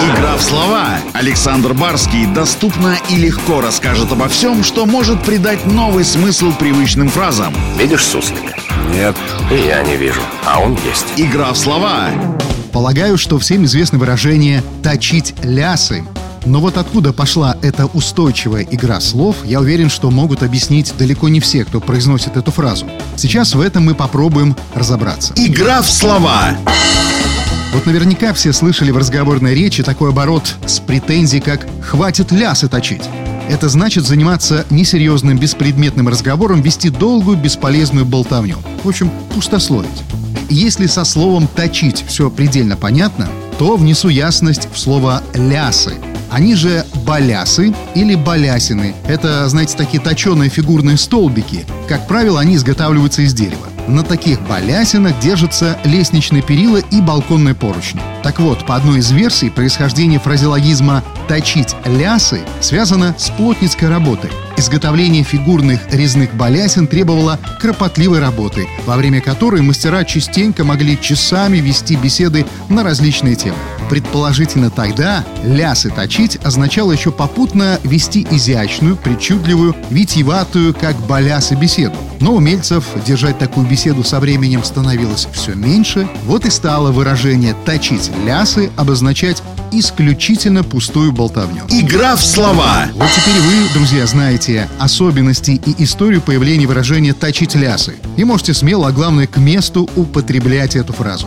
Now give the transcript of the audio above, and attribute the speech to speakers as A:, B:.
A: Игра в слова. Александр Барский доступно и легко расскажет обо всем, что может придать новый смысл привычным фразам.
B: Видишь суслика?
C: Нет.
B: И я не вижу, а он есть.
A: Игра в слова.
D: Полагаю, что всем известно выражение «точить лясы». Но вот откуда пошла эта устойчивая игра слов, я уверен, что могут объяснить далеко не все, кто произносит эту фразу. Сейчас в этом мы попробуем разобраться.
A: Игра в слова.
D: Вот наверняка все слышали в разговорной речи такой оборот с претензией, как «хватит лясы точить». Это значит заниматься несерьезным, беспредметным разговором, вести долгую, бесполезную болтовню. В общем, пустословить. Если со словом «точить» все предельно понятно, то внесу ясность в слово «лясы». Они же балясы или балясины. Это, знаете, такие точеные фигурные столбики. Как правило, они изготавливаются из дерева. На таких балясинах держатся лестничные перила и балконные поручни. Так вот, по одной из версий, происхождение фразеологизма «точить лясы» связано с плотницкой работой. Изготовление фигурных резных балясин требовало кропотливой работы, во время которой мастера частенько могли часами вести беседы на различные темы. Предположительно тогда «лясы точить» означало еще попутно вести изящную, причудливую, витиеватую, как балясы, беседу. Но умельцев держать такую беседу со временем становилось все меньше, вот и стало выражение «точить лясы» обозначать исключительно пустую болтовню.
A: Игра в слова.
D: Вот теперь вы, друзья, знаете особенности и историю появления выражения «точить лясы». И можете смело, а главное, к месту употреблять эту фразу.